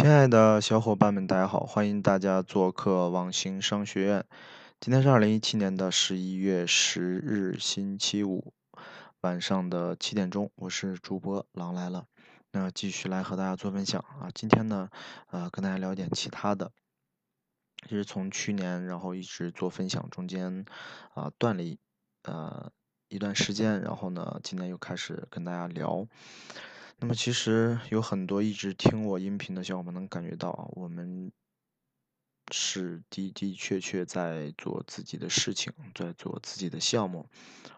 亲爱的小伙伴们，大家好！欢迎大家做客网行商学院。今天是二零一七年的十一月十日，星期五晚上的七点钟，我是主播狼来了。那继续来和大家做分享啊。今天呢，呃，跟大家聊点其他的。其实从去年然后一直做分享，中间啊断了一呃一段时间，然后呢，今天又开始跟大家聊。那么其实有很多一直听我音频的小伙伴能感觉到啊，我们是的的确确在做自己的事情，在做自己的项目，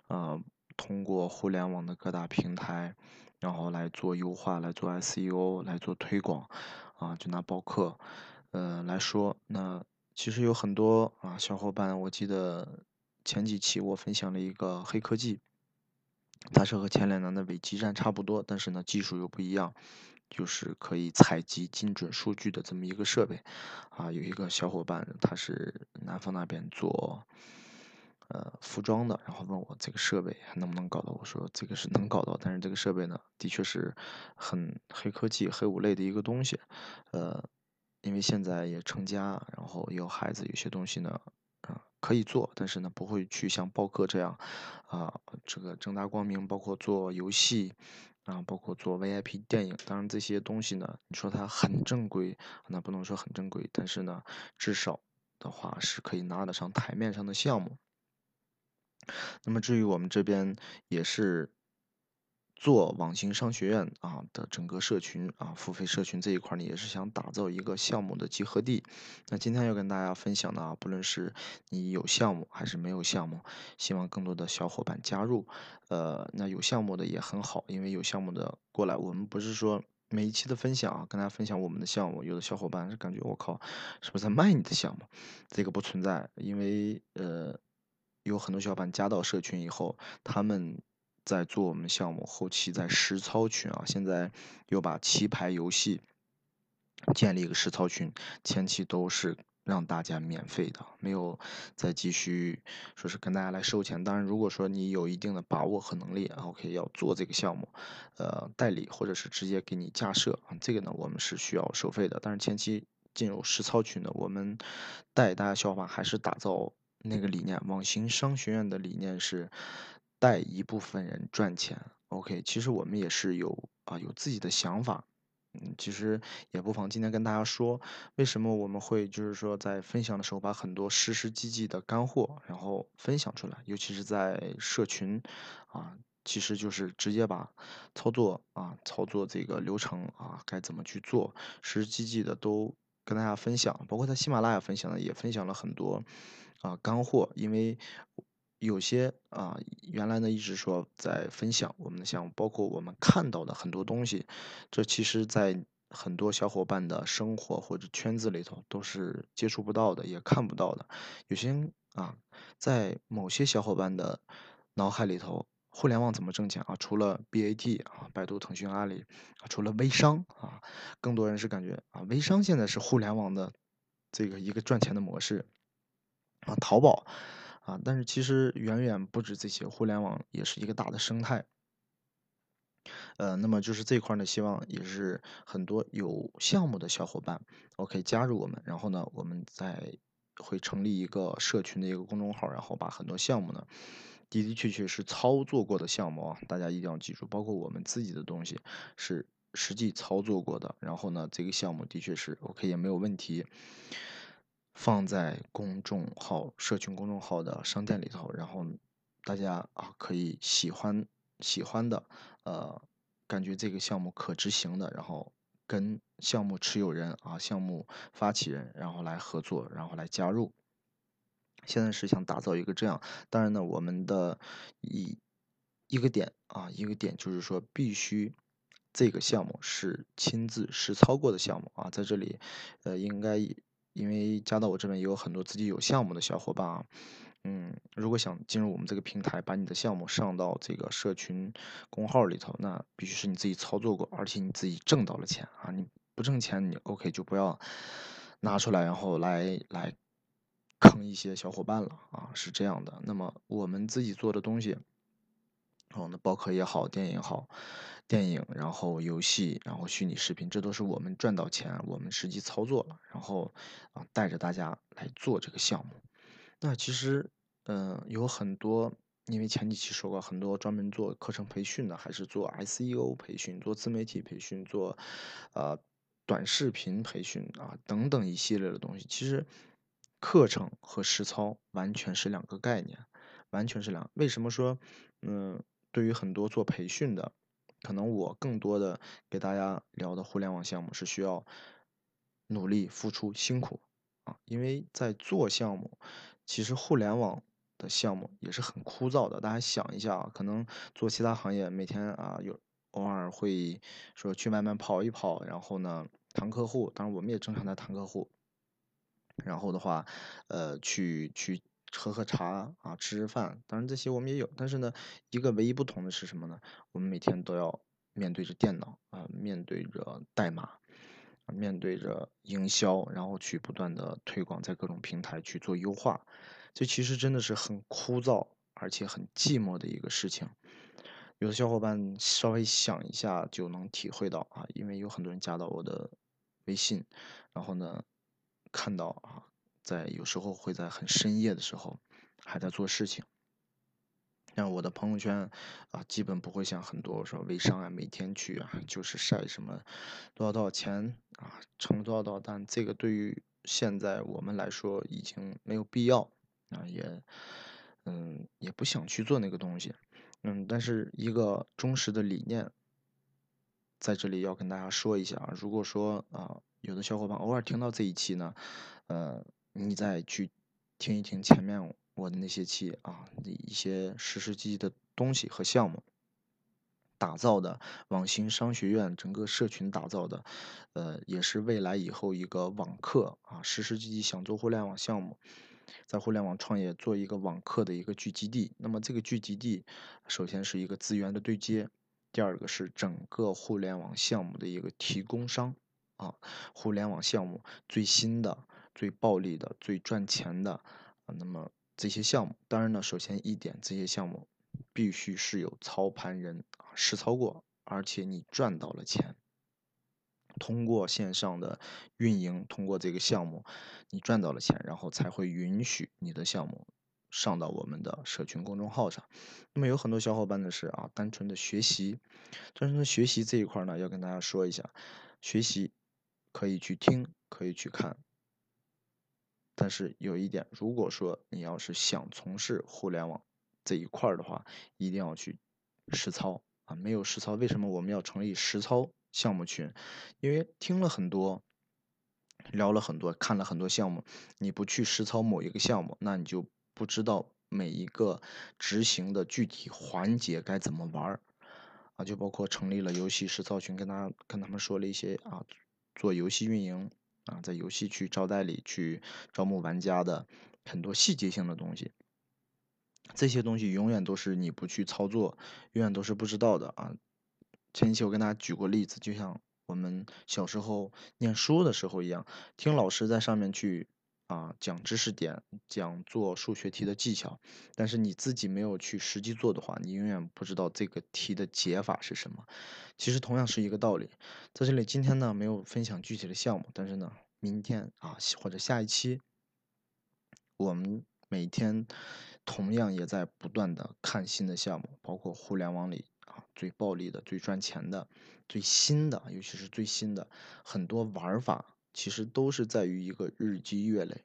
呃，通过互联网的各大平台，然后来做优化，来做 SEO，来做推广，啊，就拿包客，呃来说，那其实有很多啊小伙伴，我记得前几期我分享了一个黑科技。它是和前两年的伪基站差不多，但是呢技术又不一样，就是可以采集精准数据的这么一个设备。啊，有一个小伙伴他是南方那边做呃服装的，然后问我这个设备还能不能搞到，我说这个是能搞到，但是这个设备呢的确是很黑科技、黑五类的一个东西。呃，因为现在也成家，然后有孩子，有些东西呢。啊可以做，但是呢，不会去像报课这样，啊，这个正大光明，包括做游戏，啊，包括做 VIP 电影。当然这些东西呢，你说它很正规，那不能说很正规，但是呢，至少的话是可以拿得上台面上的项目。那么至于我们这边也是。做网行商学院啊的整个社群啊，付费社群这一块呢，也是想打造一个项目的集合地。那今天要跟大家分享的啊，不论是你有项目还是没有项目，希望更多的小伙伴加入。呃，那有项目的也很好，因为有项目的过来，我们不是说每一期的分享啊，跟大家分享我们的项目，有的小伙伴是感觉我靠，是不是在卖你的项目？这个不存在，因为呃，有很多小伙伴加到社群以后，他们。在做我们项目后期，在实操群啊，现在又把棋牌游戏建立一个实操群，前期都是让大家免费的，没有再继续说是跟大家来收钱。当然，如果说你有一定的把握和能力，OK，要做这个项目，呃，代理或者是直接给你架设，这个呢，我们是需要收费的。但是前期进入实操群呢，我们带大家效法还是打造那个理念，网行商学院的理念是。带一部分人赚钱，OK，其实我们也是有啊有自己的想法，嗯，其实也不妨今天跟大家说，为什么我们会就是说在分享的时候把很多实实际际的干货然后分享出来，尤其是在社群，啊，其实就是直接把操作啊操作这个流程啊该怎么去做，实实际际的都跟大家分享，包括在喜马拉雅分享的也分享了很多啊干货，因为。有些啊，原来呢一直说在分享我们的项目，包括我们看到的很多东西，这其实，在很多小伙伴的生活或者圈子里头都是接触不到的，也看不到的。有些啊，在某些小伙伴的脑海里头，互联网怎么挣钱啊？除了 BAT 啊，百度、腾讯、阿里啊，除了微商啊，更多人是感觉啊，微商现在是互联网的这个一个赚钱的模式啊，淘宝。啊，但是其实远远不止这些，互联网也是一个大的生态。呃，那么就是这块呢，希望也是很多有项目的小伙伴，OK 加入我们，然后呢，我们再会成立一个社群的一个公众号，然后把很多项目呢，的的确确是操作过的项目啊，大家一定要记住，包括我们自己的东西是实际操作过的，然后呢，这个项目的确是 OK 也没有问题。放在公众号、社群公众号的商店里头，然后大家啊可以喜欢喜欢的，呃，感觉这个项目可执行的，然后跟项目持有人啊、项目发起人，然后来合作，然后来加入。现在是想打造一个这样，当然呢，我们的一一个点啊，一个点就是说，必须这个项目是亲自实操过的项目啊，在这里，呃，应该。因为加到我这边也有很多自己有项目的小伙伴啊，嗯，如果想进入我们这个平台，把你的项目上到这个社群公号里头，那必须是你自己操作过，而且你自己挣到了钱啊！你不挣钱，你 OK 就不要拿出来，然后来来坑一些小伙伴了啊！是这样的。那么我们自己做的东西，哦，那包课也好，电影好，电影，然后游戏，然后虚拟视频，这都是我们赚到钱，我们实际操作，然后啊带着大家来做这个项目。那其实，嗯，有很多，因为前几期说过，很多专门做课程培训的，还是做 SEO 培训、做自媒体培训、做，呃，短视频培训啊等等一系列的东西。其实，课程和实操完全是两个概念，完全是两。为什么说，嗯？对于很多做培训的，可能我更多的给大家聊的互联网项目是需要努力付出辛苦啊，因为在做项目，其实互联网的项目也是很枯燥的。大家想一下啊，可能做其他行业，每天啊有偶尔会说去外面跑一跑，然后呢谈客户，当然我们也正常在谈客户，然后的话，呃去去。喝喝茶啊，吃吃饭，当然这些我们也有，但是呢，一个唯一不同的是什么呢？我们每天都要面对着电脑啊，面对着代码，面对着营销，然后去不断的推广，在各种平台去做优化，这其实真的是很枯燥而且很寂寞的一个事情。有的小伙伴稍微想一下就能体会到啊，因为有很多人加到我的微信，然后呢，看到啊。在有时候会在很深夜的时候还在做事情，像我的朋友圈啊，基本不会像很多说微商啊，每天去啊就是晒什么多少多少钱啊，成了多少多少单，这个对于现在我们来说已经没有必要啊，也嗯也不想去做那个东西，嗯，但是一个忠实的理念在这里要跟大家说一下啊，如果说啊有的小伙伴偶尔听到这一期呢，呃。你再去听一听前面我的那些期啊，一些实实际际的东西和项目打造的网星商学院整个社群打造的，呃，也是未来以后一个网课啊，实实际际想做互联网项目，在互联网创业做一个网课的一个聚集地。那么这个聚集地，首先是一个资源的对接，第二个是整个互联网项目的一个提供商啊，互联网项目最新的。最暴利的、最赚钱的啊，那么这些项目，当然呢，首先一点，这些项目必须是有操盘人实操过，而且你赚到了钱。通过线上的运营，通过这个项目，你赚到了钱，然后才会允许你的项目上到我们的社群公众号上。那么有很多小伙伴呢是啊，单纯的学习，单纯的学习这一块呢，要跟大家说一下，学习可以去听，可以去看。但是有一点，如果说你要是想从事互联网这一块儿的话，一定要去实操啊！没有实操，为什么我们要成立实操项目群？因为听了很多，聊了很多，看了很多项目，你不去实操某一个项目，那你就不知道每一个执行的具体环节该怎么玩儿啊！就包括成立了游戏实操群，跟他跟他们说了一些啊，做游戏运营。啊，在游戏去招代理、去招募玩家的很多细节性的东西，这些东西永远都是你不去操作，永远都是不知道的啊。前期我跟大家举过例子，就像我们小时候念书的时候一样，听老师在上面去。啊，讲知识点，讲做数学题的技巧，但是你自己没有去实际做的话，你永远不知道这个题的解法是什么。其实同样是一个道理，在这里今天呢没有分享具体的项目，但是呢，明天啊或者下一期，我们每天同样也在不断的看新的项目，包括互联网里啊最暴利的、最赚钱的、最新的，尤其是最新的很多玩法。其实都是在于一个日积月累，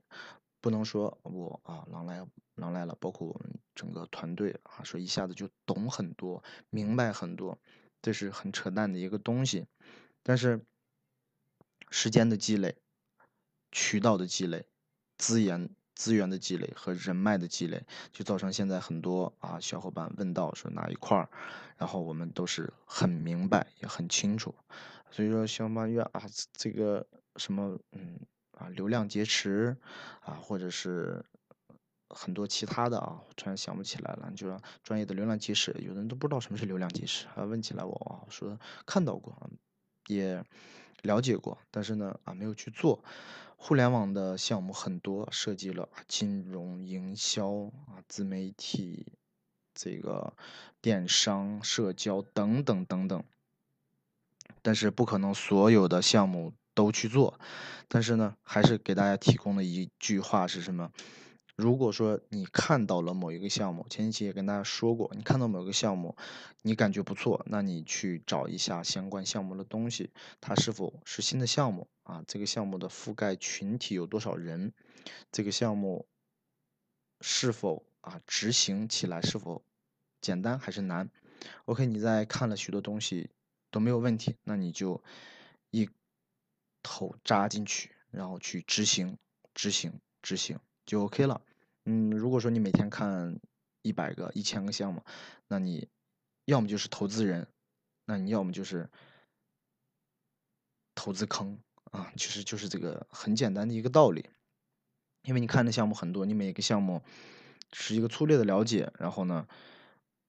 不能说我啊狼来狼来了，包括我们整个团队啊，说一下子就懂很多、明白很多，这是很扯淡的一个东西。但是时间的积累、渠道的积累、资源资源的积累和人脉的积累，就造成现在很多啊小伙伴问到说哪一块儿，然后我们都是很明白也很清楚。所以说小八月啊这个。什么嗯啊流量劫持啊，或者是很多其他的啊，突然想不起来了。就说专业的流量劫持，有的人都不知道什么是流量劫持啊。问起来我啊说看到过，也了解过，但是呢啊没有去做。互联网的项目很多，涉及了金融、营销啊、自媒体、这个电商、社交等等等等。但是不可能所有的项目都去做，但是呢，还是给大家提供的一句话是什么？如果说你看到了某一个项目，前期也跟大家说过，你看到某个项目，你感觉不错，那你去找一下相关项目的东西，它是否是新的项目啊？这个项目的覆盖群体有多少人？这个项目是否啊执行起来是否简单还是难？OK，你在看了许多东西都没有问题，那你就一头扎进去，然后去执行，执行，执行。就 OK 了，嗯，如果说你每天看一百个、一千个项目，那你要么就是投资人，那你要么就是投资坑啊，其实就是这个很简单的一个道理。因为你看的项目很多，你每个项目是一个粗略的了解，然后呢，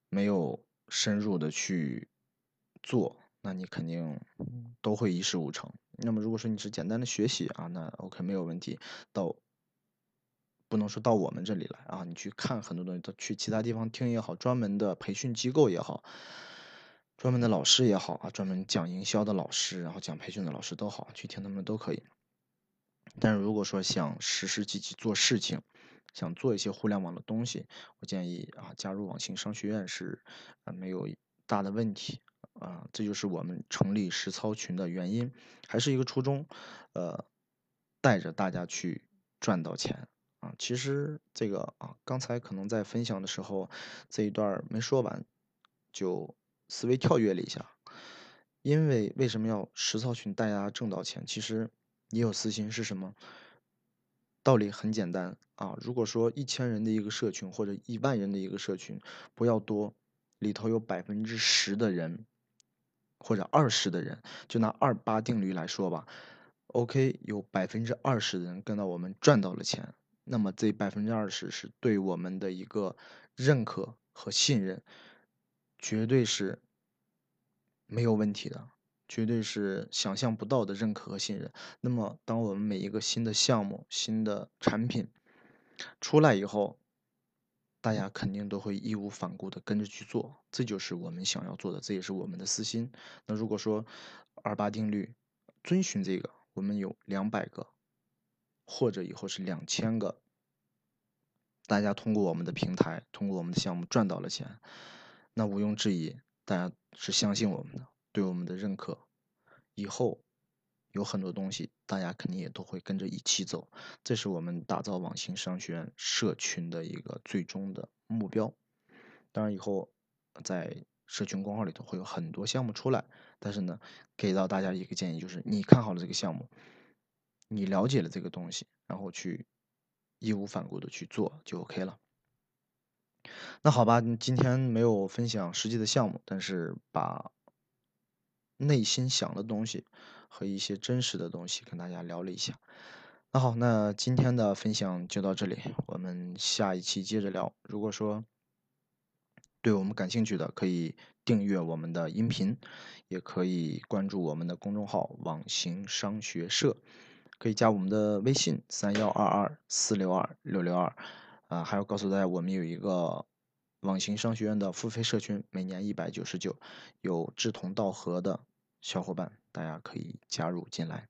没有深入的去做，那你肯定都会一事无成。那么如果说你是简单的学习啊，那 OK 没有问题，到。不能说到我们这里来啊，你去看很多东西，都去其他地方听也好，专门的培训机构也好，专门的老师也好啊，专门讲营销的老师，然后讲培训的老师都好，去听他们都可以。但是如果说想实实际际做事情，想做一些互联网的东西，我建议啊，加入网信商学院是啊没有大的问题啊，这就是我们成立实操群的原因，还是一个初衷，呃，带着大家去赚到钱。啊，其实这个啊，刚才可能在分享的时候，这一段没说完，就思维跳跃了一下。因为为什么要实操群带大家挣到钱？其实你有私心是什么？道理很简单啊，如果说一千人的一个社群或者一万人的一个社群，不要多，里头有百分之十的人或者二十的人，就拿二八定律来说吧，OK，有百分之二十的人跟到我们赚到了钱。那么这百分之二十是对我们的一个认可和信任，绝对是没有问题的，绝对是想象不到的认可和信任。那么，当我们每一个新的项目、新的产品出来以后，大家肯定都会义无反顾的跟着去做，这就是我们想要做的，这也是我们的私心。那如果说二八定律遵循这个，我们有两百个。或者以后是两千个，大家通过我们的平台，通过我们的项目赚到了钱，那毋庸置疑，大家是相信我们的，对我们的认可，以后有很多东西，大家肯定也都会跟着一起走，这是我们打造网信商学院社群的一个最终的目标。当然，以后在社群公号里头会有很多项目出来，但是呢，给到大家一个建议，就是你看好了这个项目。你了解了这个东西，然后去义无反顾的去做就 OK 了。那好吧，今天没有分享实际的项目，但是把内心想的东西和一些真实的东西跟大家聊了一下。那好，那今天的分享就到这里，我们下一期接着聊。如果说对我们感兴趣的，可以订阅我们的音频，也可以关注我们的公众号“网行商学社”。可以加我们的微信三幺二二四六二六六二，啊，还要告诉大家，我们有一个网行商学院的付费社群，每年一百九十九，有志同道合的小伙伴，大家可以加入进来。